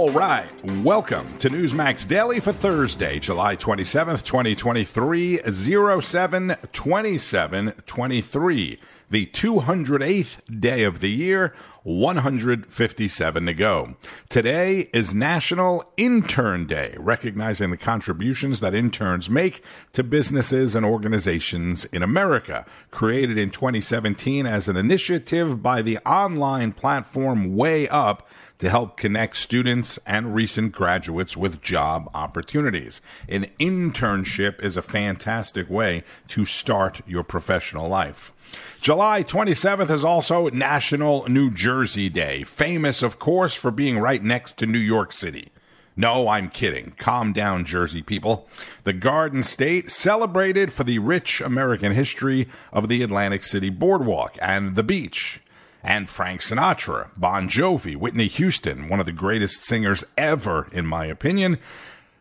All right, welcome to Newsmax Daily for Thursday, July 27th, 2023, 07 27 23, the 208th day of the year, 157 to go. Today is National Intern Day, recognizing the contributions that interns make to businesses and organizations in America. Created in 2017 as an initiative by the online platform Way Up to help connect students and recent graduates with job opportunities. An internship is a fantastic way to start your professional life. July 27th is also National New Jersey Day, famous, of course, for being right next to New York City. No, I'm kidding. Calm down, Jersey people. The Garden State celebrated for the rich American history of the Atlantic City Boardwalk and the beach. And Frank Sinatra, Bon Jovi, Whitney Houston, one of the greatest singers ever, in my opinion.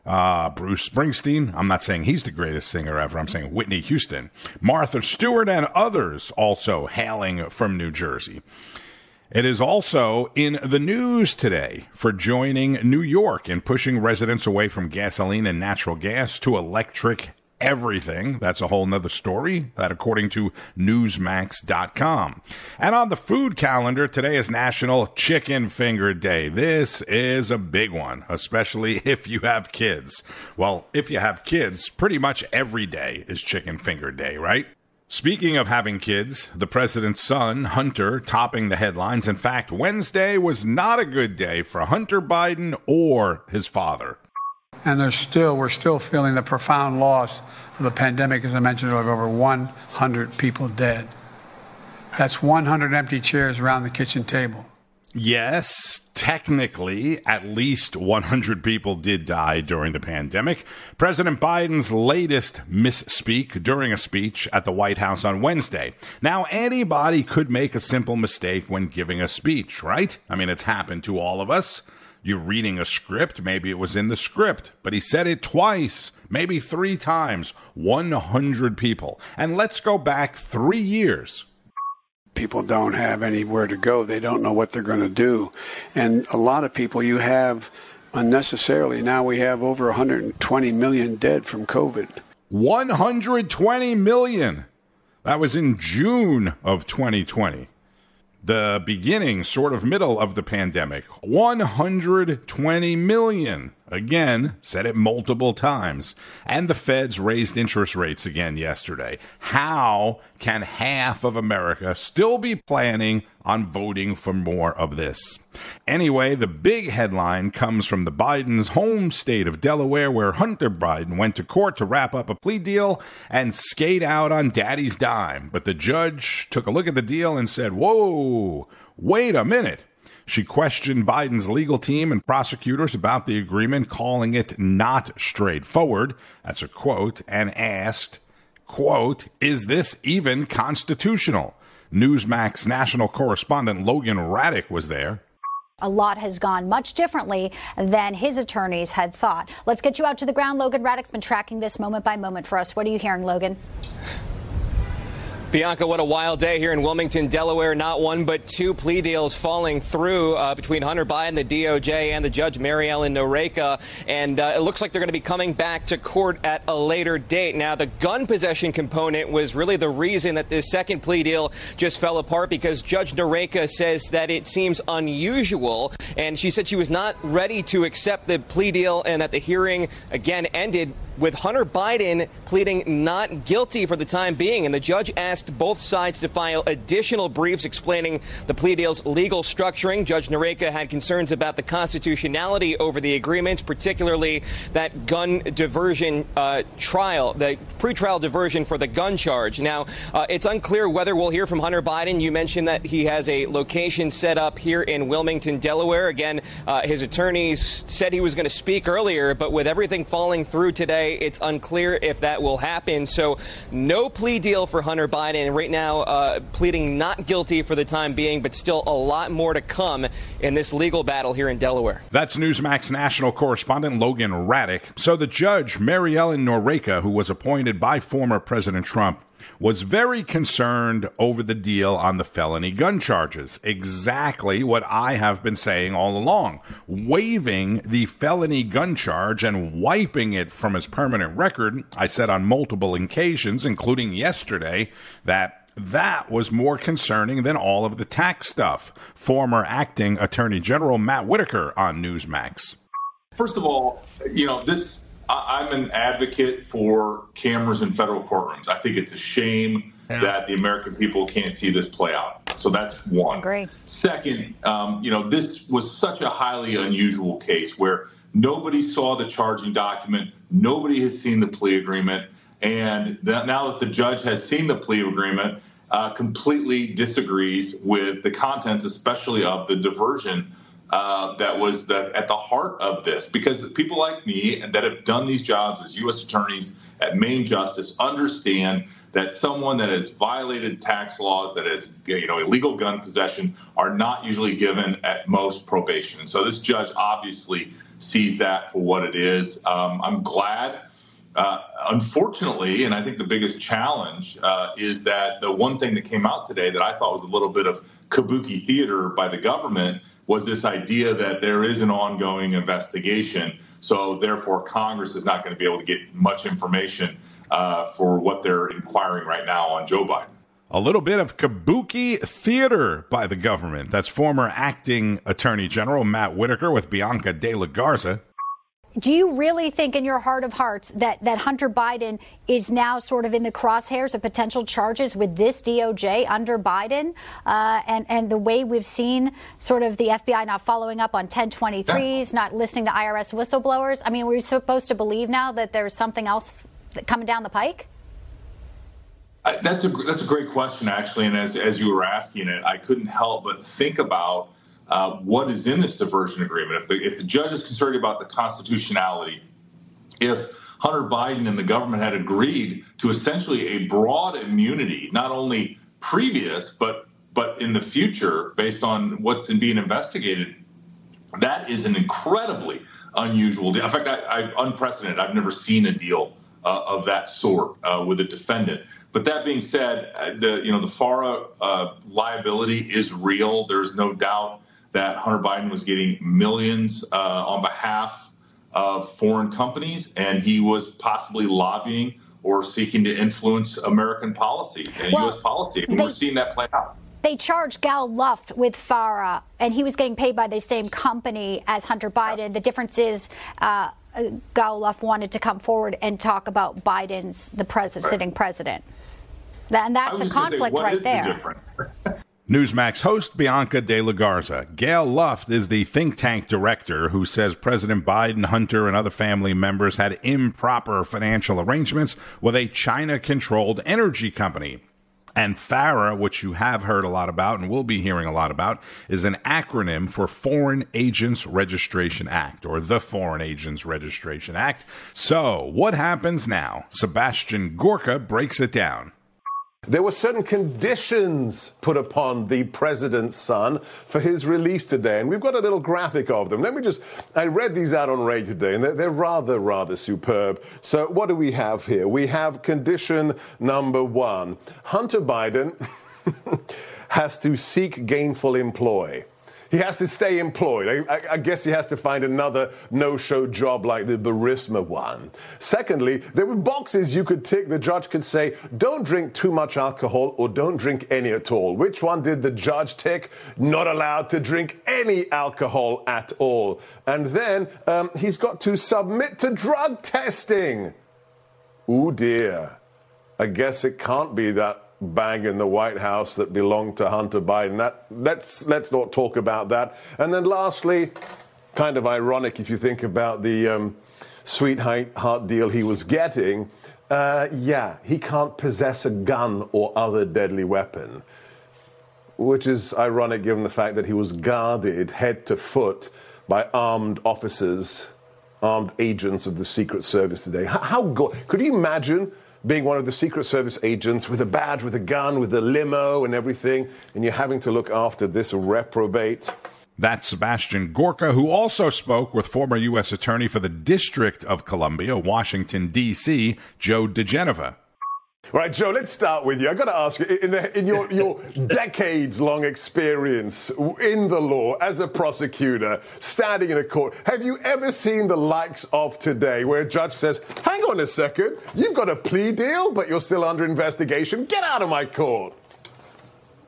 Uh, Bruce Springsteen. I'm not saying he's the greatest singer ever. I'm saying Whitney Houston. Martha Stewart and others also hailing from New Jersey. It is also in the news today for joining New York in pushing residents away from gasoline and natural gas to electric everything. That's a whole nother story. That according to Newsmax.com. And on the food calendar, today is National Chicken Finger Day. This is a big one, especially if you have kids. Well, if you have kids, pretty much every day is Chicken Finger Day, right? Speaking of having kids, the president's son, Hunter, topping the headlines. In fact, Wednesday was not a good day for Hunter Biden or his father and there's still we're still feeling the profound loss of the pandemic. As I mentioned, of over 100 people dead. That's 100 empty chairs around the kitchen table. Yes, technically, at least 100 people did die during the pandemic. President Biden's latest misspeak during a speech at the White House on Wednesday. Now, anybody could make a simple mistake when giving a speech, right? I mean, it's happened to all of us. You're reading a script, maybe it was in the script, but he said it twice, maybe three times, 100 people. And let's go back three years. People don't have anywhere to go. They don't know what they're going to do. And a lot of people you have unnecessarily. Now we have over 120 million dead from COVID. 120 million. That was in June of 2020 the beginning, sort of middle of the pandemic. 120 million. Again, said it multiple times. And the feds raised interest rates again yesterday. How can half of America still be planning on voting for more of this? Anyway, the big headline comes from the Biden's home state of Delaware, where Hunter Biden went to court to wrap up a plea deal and skate out on daddy's dime. But the judge took a look at the deal and said, Whoa, wait a minute. She questioned Biden's legal team and prosecutors about the agreement, calling it not straightforward. That's a quote, and asked, quote, is this even constitutional? Newsmax national correspondent Logan Ratick was there. A lot has gone much differently than his attorneys had thought. Let's get you out to the ground. Logan Ratick's been tracking this moment by moment for us. What are you hearing, Logan? Bianca, what a wild day here in Wilmington, Delaware. Not one, but two plea deals falling through uh, between Hunter Biden, the DOJ, and the judge, Mary Ellen Noreika. And uh, it looks like they're going to be coming back to court at a later date. Now, the gun possession component was really the reason that this second plea deal just fell apart because Judge Noreika says that it seems unusual. And she said she was not ready to accept the plea deal and that the hearing, again, ended with Hunter Biden pleading not guilty for the time being. And the judge asked both sides to file additional briefs explaining the plea deal's legal structuring. Judge Noreika had concerns about the constitutionality over the agreements, particularly that gun diversion uh, trial, the pretrial diversion for the gun charge. Now, uh, it's unclear whether we'll hear from Hunter Biden. You mentioned that he has a location set up here in Wilmington, Delaware. Again, uh, his attorneys said he was going to speak earlier, but with everything falling through today, it's unclear if that will happen. So no plea deal for Hunter Biden. Right now, uh, pleading not guilty for the time being, but still a lot more to come in this legal battle here in Delaware. That's Newsmax national correspondent Logan Ratick. So the judge, Mary Ellen Noreika, who was appointed by former President Trump, was very concerned over the deal on the felony gun charges. Exactly what I have been saying all along. Waiving the felony gun charge and wiping it from his permanent record. I said on multiple occasions, including yesterday, that that was more concerning than all of the tax stuff. Former acting Attorney General Matt Whitaker on Newsmax. First of all, you know, this I'm an advocate for cameras in federal courtrooms. I think it's a shame yeah. that the American people can't see this play out. So that's one. Agree. Second, um, you know, this was such a highly unusual case where nobody saw the charging document, nobody has seen the plea agreement, and that now that the judge has seen the plea agreement, uh, completely disagrees with the contents, especially of the diversion uh, that was the, at the heart of this. Because people like me that have done these jobs as U.S. attorneys at Main Justice understand that someone that has violated tax laws, that has you know illegal gun possession, are not usually given at most probation. And so this judge obviously sees that for what it is. Um, I'm glad. Uh, unfortunately, and I think the biggest challenge uh, is that the one thing that came out today that I thought was a little bit of kabuki theater by the government was this idea that there is an ongoing investigation. So, therefore, Congress is not going to be able to get much information uh, for what they're inquiring right now on Joe Biden. A little bit of kabuki theater by the government. That's former acting Attorney General Matt Whitaker with Bianca De La Garza do you really think in your heart of hearts that, that Hunter Biden is now sort of in the crosshairs of potential charges with this DOJ under Biden? Uh, and, and the way we've seen sort of the FBI not following up on 1023s, not listening to IRS whistleblowers? I mean, we're supposed to believe now that there's something else coming down the pike? that's a that's a great question, actually. And as as you were asking it, I couldn't help but think about uh, what is in this diversion agreement. If the, if the judge is concerned about the constitutionality, if Hunter Biden and the government had agreed to essentially a broad immunity, not only previous, but but in the future, based on what's in being investigated, that is an incredibly unusual deal. In fact, I, I unprecedented. I've never seen a deal uh, of that sort uh, with a defendant. But that being said, uh, the you know the FARA uh, liability is real. There's no doubt that Hunter Biden was getting millions uh, on behalf of foreign companies, and he was possibly lobbying or seeking to influence American policy and well, U.S. policy. And they, we're seeing that play out. They charged Gal Luft with FARA, and he was getting paid by the same company as Hunter Biden. Yeah. The difference is. Uh, Gal Luft wanted to come forward and talk about Biden's the president, right. sitting president, and that's a conflict say, right there. The Newsmax host Bianca De La Garza. Gal Luft is the think tank director who says President Biden, Hunter, and other family members had improper financial arrangements with a China controlled energy company. And FARA, which you have heard a lot about and will be hearing a lot about, is an acronym for Foreign Agents Registration Act, or the Foreign Agents Registration Act. So, what happens now? Sebastian Gorka breaks it down. There were certain conditions put upon the president's son for his release today, and we've got a little graphic of them. Let me just, I read these out on Ray today, and they're, they're rather, rather superb. So, what do we have here? We have condition number one Hunter Biden has to seek gainful employ. He has to stay employed. I, I, I guess he has to find another no show job like the Burisma one. Secondly, there were boxes you could tick. The judge could say, don't drink too much alcohol or don't drink any at all. Which one did the judge tick? Not allowed to drink any alcohol at all. And then um, he's got to submit to drug testing. Oh dear. I guess it can't be that bag in the White House that belonged to Hunter Biden. That, let's, let's not talk about that. And then lastly, kind of ironic if you think about the um, sweetheart deal he was getting. Uh, yeah, he can't possess a gun or other deadly weapon, which is ironic given the fact that he was guarded head to foot by armed officers, armed agents of the Secret Service today. How, how could you imagine being one of the Secret Service agents with a badge, with a gun, with a limo and everything, and you're having to look after this reprobate. That's Sebastian Gorka, who also spoke with former U.S. Attorney for the District of Columbia, Washington, D.C., Joe diGenova. Right, Joe, let's start with you. I've got to ask you, in, the, in your, your decades long experience in the law as a prosecutor, standing in a court, have you ever seen the likes of today where a judge says, hang on a second, you've got a plea deal, but you're still under investigation? Get out of my court.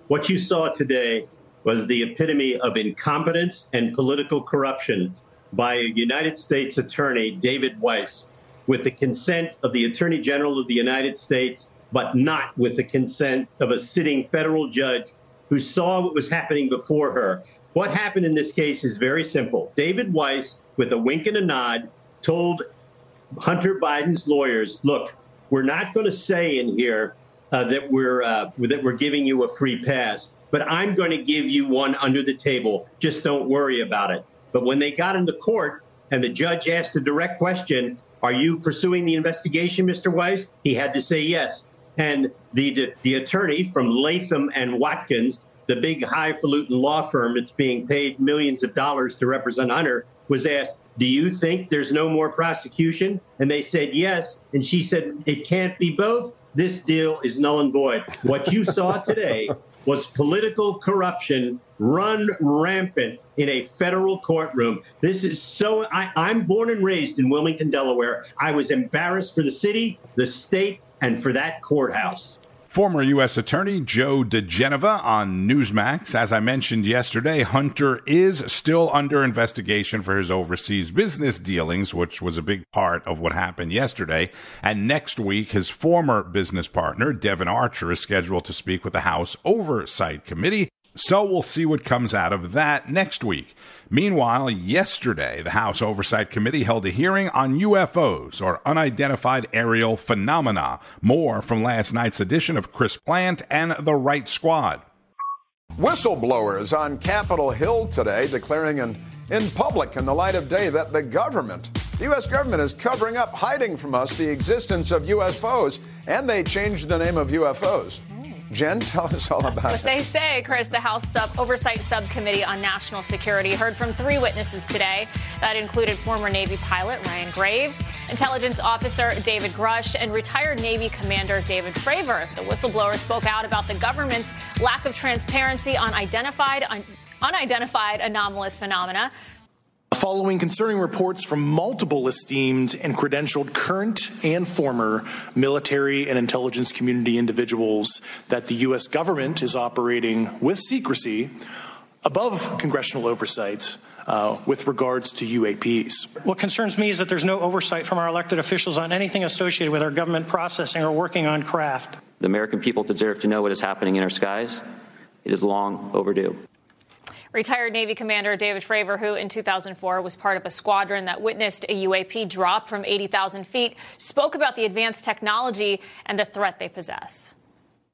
What you saw today was the epitome of incompetence and political corruption by a United States attorney, David Weiss, with the consent of the Attorney General of the United States, but not with the consent of a sitting federal judge who saw what was happening before her. What happened in this case is very simple. David Weiss, with a wink and a nod, told Hunter Biden's lawyers, look, we're not going to say in here uh, that we're uh, that we're giving you a free pass, but I'm going to give you one under the table. Just don't worry about it. But when they got into court and the judge asked a direct question, are you pursuing the investigation, Mr. Weiss? He had to say yes. And the, the attorney from Latham and Watkins, the big highfalutin law firm that's being paid millions of dollars to represent Hunter, was asked, Do you think there's no more prosecution? And they said yes. And she said, It can't be both. This deal is null and void. What you saw today was political corruption run rampant in a federal courtroom. This is so. I, I'm born and raised in Wilmington, Delaware. I was embarrassed for the city, the state, and for that courthouse. Former U.S. Attorney Joe diGenova on Newsmax. As I mentioned yesterday, Hunter is still under investigation for his overseas business dealings, which was a big part of what happened yesterday. And next week, his former business partner, Devon Archer, is scheduled to speak with the House Oversight Committee. So we'll see what comes out of that next week. Meanwhile, yesterday, the House Oversight Committee held a hearing on UFOs, or unidentified aerial phenomena. More from last night's edition of Chris Plante and the Right Squad. Whistleblowers on Capitol Hill today declaring in, in public, in the light of day, that the government, the U.S. government, is covering up, hiding from us the existence of UFOs, and they changed the name of UFOs. Jen, tell us all That's about what it. they say, Chris. The House Sub- Oversight Subcommittee on National Security heard from three witnesses today. That included former Navy pilot Ryan Graves, intelligence officer David Grusch, and retired Navy Commander David Fravor. The whistleblower spoke out about the government's lack of transparency on identified, un- unidentified anomalous phenomena. Following concerning reports from multiple esteemed and credentialed current and former military and intelligence community individuals that the U.S. government is operating with secrecy above congressional oversight uh, with regards to UAPs. What concerns me is that there's no oversight from our elected officials on anything associated with our government processing or working on craft. The American people deserve to know what is happening in our skies. It is long overdue. Retired Navy Commander David Fravor, who in 2004 was part of a squadron that witnessed a UAP drop from 80,000 feet, spoke about the advanced technology and the threat they possess.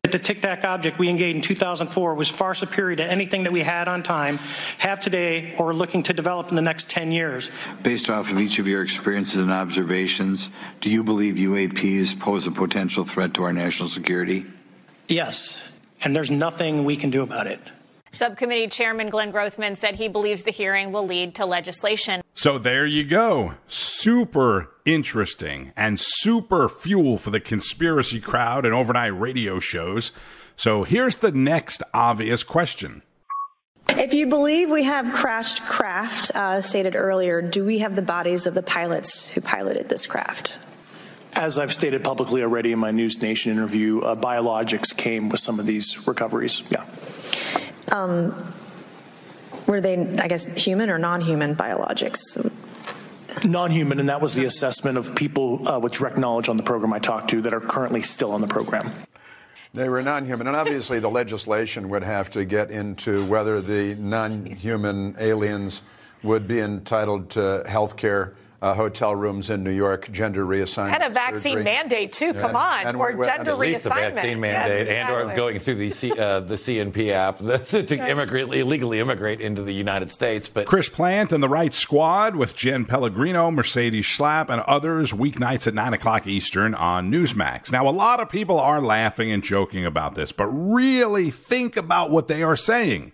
The Tic Tac object we engaged in 2004 was far superior to anything that we had on time, have today, or are looking to develop in the next 10 years. Based off of each of your experiences and observations, do you believe UAPs pose a potential threat to our national security? Yes, and there's nothing we can do about it. Subcommittee Chairman Glenn Grothman said he believes the hearing will lead to legislation. So there you go. Super interesting and super fuel for the conspiracy crowd and overnight radio shows. So here's the next obvious question. If you believe we have crashed craft, uh, stated earlier, do we have the bodies of the pilots who piloted this craft? As I've stated publicly already in my News Nation interview, uh, biologics came with some of these recoveries. Yeah. Um, were they, I guess, human or non human biologics? Non human, and that was the assessment of people uh, with direct knowledge on the program I talked to that are currently still on the program. They were non human. And obviously, the legislation would have to get into whether the non human aliens would be entitled to health care. Uh, hotel rooms in New York, gender reassignment, and a vaccine surgery. mandate too. Come And- on, and or we- gender at least the reassignment. vaccine mandate, Yes, and or going through the C, uh, the CBP app to, to immigrate illegally immigrate into the United States. But Chris Plante and the Right Squad with Jen Pellegrino, Mercedes Schlapp, and others weeknights at 9 o'clock Eastern on Newsmax. Now, a lot of people are laughing and joking about this, but really think about what they are saying.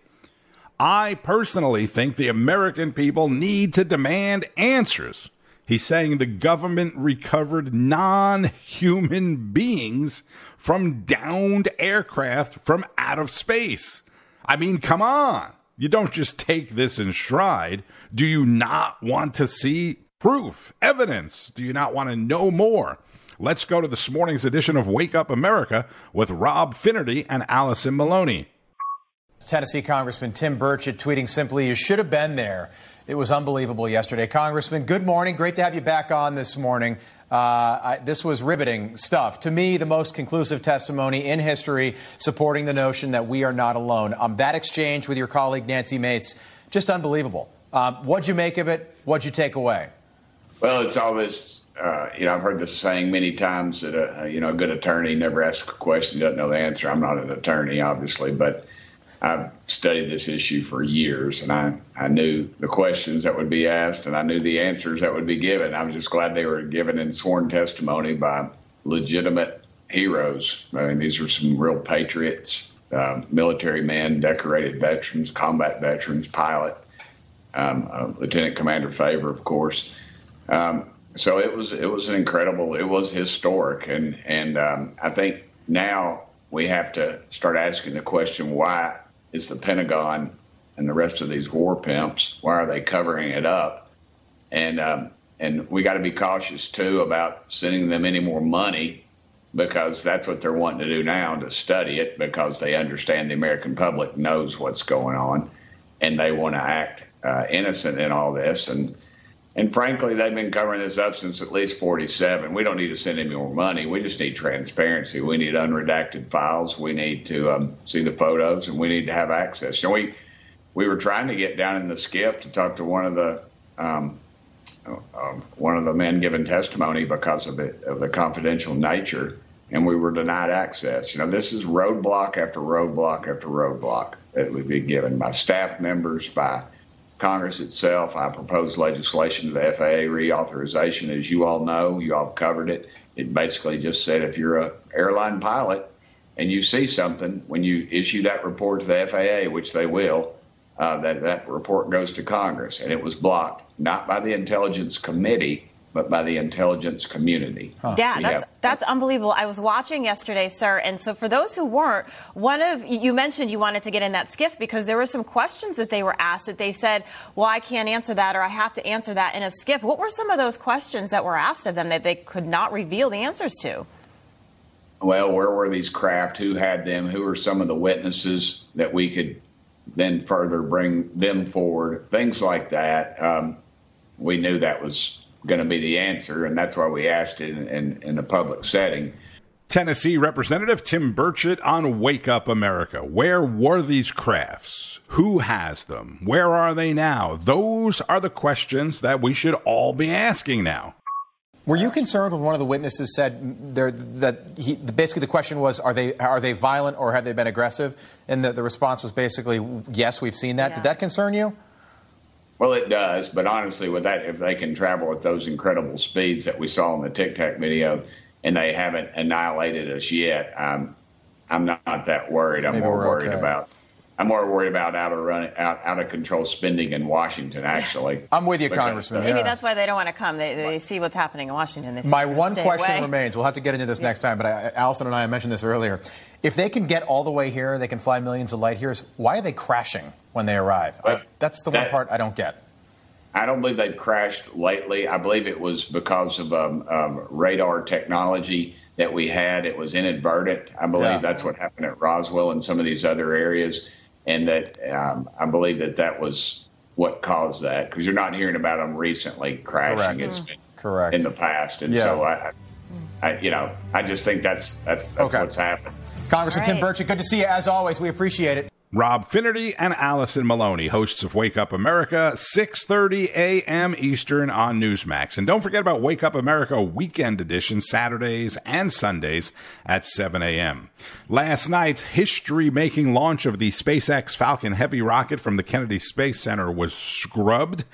I personally think the American people need to demand answers. He's saying the government recovered non human beings from downed aircraft from out of space. I mean, come on. You don't just take this in stride. Do you not want to see proof, evidence? Do you not want to know more? Let's go to this morning's edition of Wake Up America with Rob Finnerty and Allison Maloney. Tennessee Congressman Tim Burchett tweeting simply, You should have been there. It was unbelievable yesterday. Congressman, good morning. Great to have you back on this morning. Uh, I, this was riveting stuff. To me, the most conclusive testimony in history supporting the notion that we are not alone. Um, that exchange with your colleague Nancy Mace, just unbelievable. Um, what'd you make of it? What'd you take away? Well, it's all this. Uh, you know, I've heard this saying many times that a you know a good attorney never asks a question, doesn't know the answer. I'm not an attorney, obviously, but I've studied this issue for years, and I, I knew the questions that would be asked, and I knew the answers that would be given. I'm just glad they were given in sworn testimony by legitimate heroes. I mean, these are some real patriots, uh, military men, decorated veterans, combat veterans, pilot, um, uh, Lieutenant Commander Fravor, of course. Um, so it was it was an incredible, it was historic, and and um, I think now we have to start asking the question why is the Pentagon and the rest of these war pimps. Why are they covering it up? And um, and we got to be cautious too about sending them any more money because that's what they're wanting to do now to study it because they understand the American public knows what's going on and they want to act uh, innocent in all this and and frankly, they've been covering this up since at least 47. We don't need to send any more money. We just need transparency. We need unredacted files. We need to um, see the photos, and we need to have access. You know, we we were trying to get down in the SCIF to talk to one of the um, uh, one of the men giving testimony because of it of the confidential nature, and we were denied access. You know, this is roadblock after roadblock after roadblock that we've been given by staff members, by Congress itself. I proposed legislation to the FAA reauthorization. As you all know, you all covered it. It basically just said if you're a airline pilot and you see something when you issue that report to the FAA, which they will, uh, that that report goes to Congress, and it was blocked not by the Intelligence Committee, but by the intelligence community. Huh. Yeah, that's have- that's unbelievable. I was watching yesterday, sir, and so for those who weren't, one of you mentioned you wanted to get in that SCIF because there were some questions that they were asked that they said, "Well, I can't answer that, or I have to answer that in a SCIF." What were some of those questions that were asked of them that they could not reveal the answers to? Well, where were these craft? Who had them? Who were some of the witnesses that we could then further bring them forward? Things like that. Um, we knew that was going to be the answer, and that's why we asked it in, in, in a public setting. Tennessee Representative Tim Burchett on Wake Up America. Where were these crafts? Who has them? Where are they now? Those are the questions that we should all be asking now. Were you concerned when one of the witnesses said that he, basically the question was, are they are they violent or have they been aggressive? And the, the response was basically, yes, we've seen that. Yeah. Did that concern you? Well, it does, but honestly, with that, if they can travel at those incredible speeds that we saw in the Tic Tac video, and they haven't annihilated us yet, um, I'm not that worried. I'm Maybe more worried okay. about. I'm more worried about out of run, out, out of control spending in Washington. Actually, I'm with you, Congressman. Maybe yeah. that's why they don't want to come. They, they see what's happening in Washington. My one question away. remains. We'll have to get into this yeah. next time, but I, Allison and I mentioned this earlier. If they can get all the way here, they can fly millions of light years. Why are they crashing when they arrive? I, that's the that, one part I don't get. I don't believe they've crashed lately. I believe it was because of um, um, radar technology that we had. It was inadvertent. I believe yeah. that's what happened at Roswell and some of these other areas, and that um, I believe that that was what caused that because you're not hearing about them recently crashing. Correct. It's been Correct. in the past, and yeah. so I, I, you know, I just think that's that's that's okay. what's happened. Congressman right. Tim Burchett, good to see you as always. We appreciate it. Rob Finnerty and Allison Maloney, hosts of Wake Up America, 6:30 a.m. Eastern on Newsmax. And don't forget about Wake Up America Weekend Edition Saturdays and Sundays at 7 a.m. Last night's history-making launch of the SpaceX Falcon Heavy rocket from the Kennedy Space Center was scrubbed.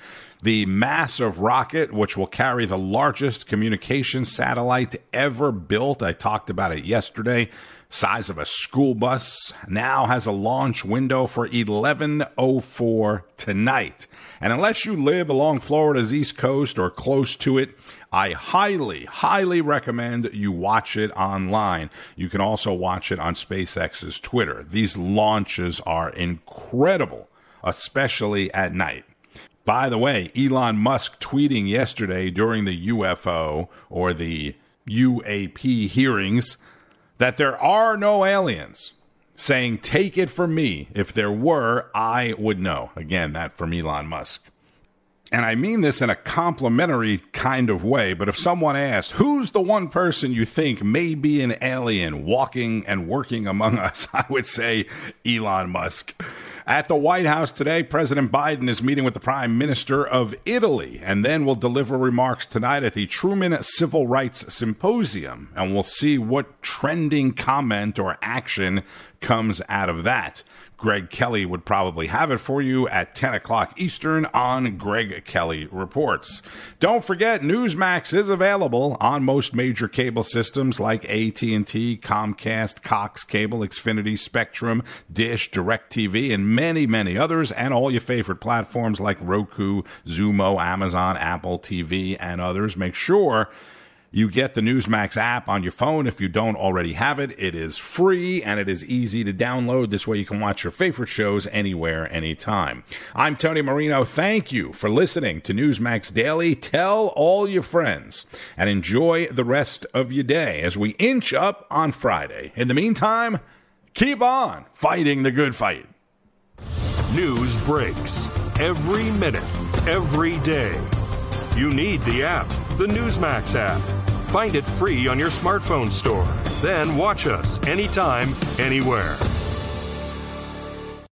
The massive rocket, which will carry the largest communication satellite ever built, I talked about it yesterday size of a school bus, now has a launch window for 1104 tonight. And unless you live along Florida's East Coast or close to it, I highly, highly recommend you watch it online. You can also watch it on SpaceX's Twitter. These launches are incredible, especially at night. By the way, Elon Musk tweeting yesterday during the UFO or the UAP hearings that there are no aliens, saying, Take it from me. If there were, I would know. Again, that from Elon Musk. And I mean this in a complimentary kind of way, but if someone asked, who's the one person you think may be an alien walking and working among us, I would say Elon Musk. At the White House today, President Biden is meeting with the Prime Minister of Italy and then will deliver remarks tonight at the Truman Civil Rights Symposium. And we'll see what trending comment or action comes out of that. Greg Kelly would probably have it for you at 10 o'clock Eastern on Greg Kelly Reports. Don't forget, Newsmax is available on most major cable systems like AT&T, Comcast, Cox Cable, Xfinity, Spectrum, Dish, DirecTV, and many, many others, and all your favorite platforms like Roku, Xumo, Amazon, Apple TV, and others. Make sure you get the Newsmax app on your phone if you don't already have it. It is free and it is easy to download. This way you can watch your favorite shows anywhere, anytime. I'm Tony Marino. Thank you for listening to Newsmax Daily. Tell all your friends and enjoy the rest of your day as we inch up on Friday. In the meantime, keep on fighting the good fight. News breaks every minute, every day. You need the app, the Newsmax app. Find it free on your smartphone store. Then watch us anytime, anywhere.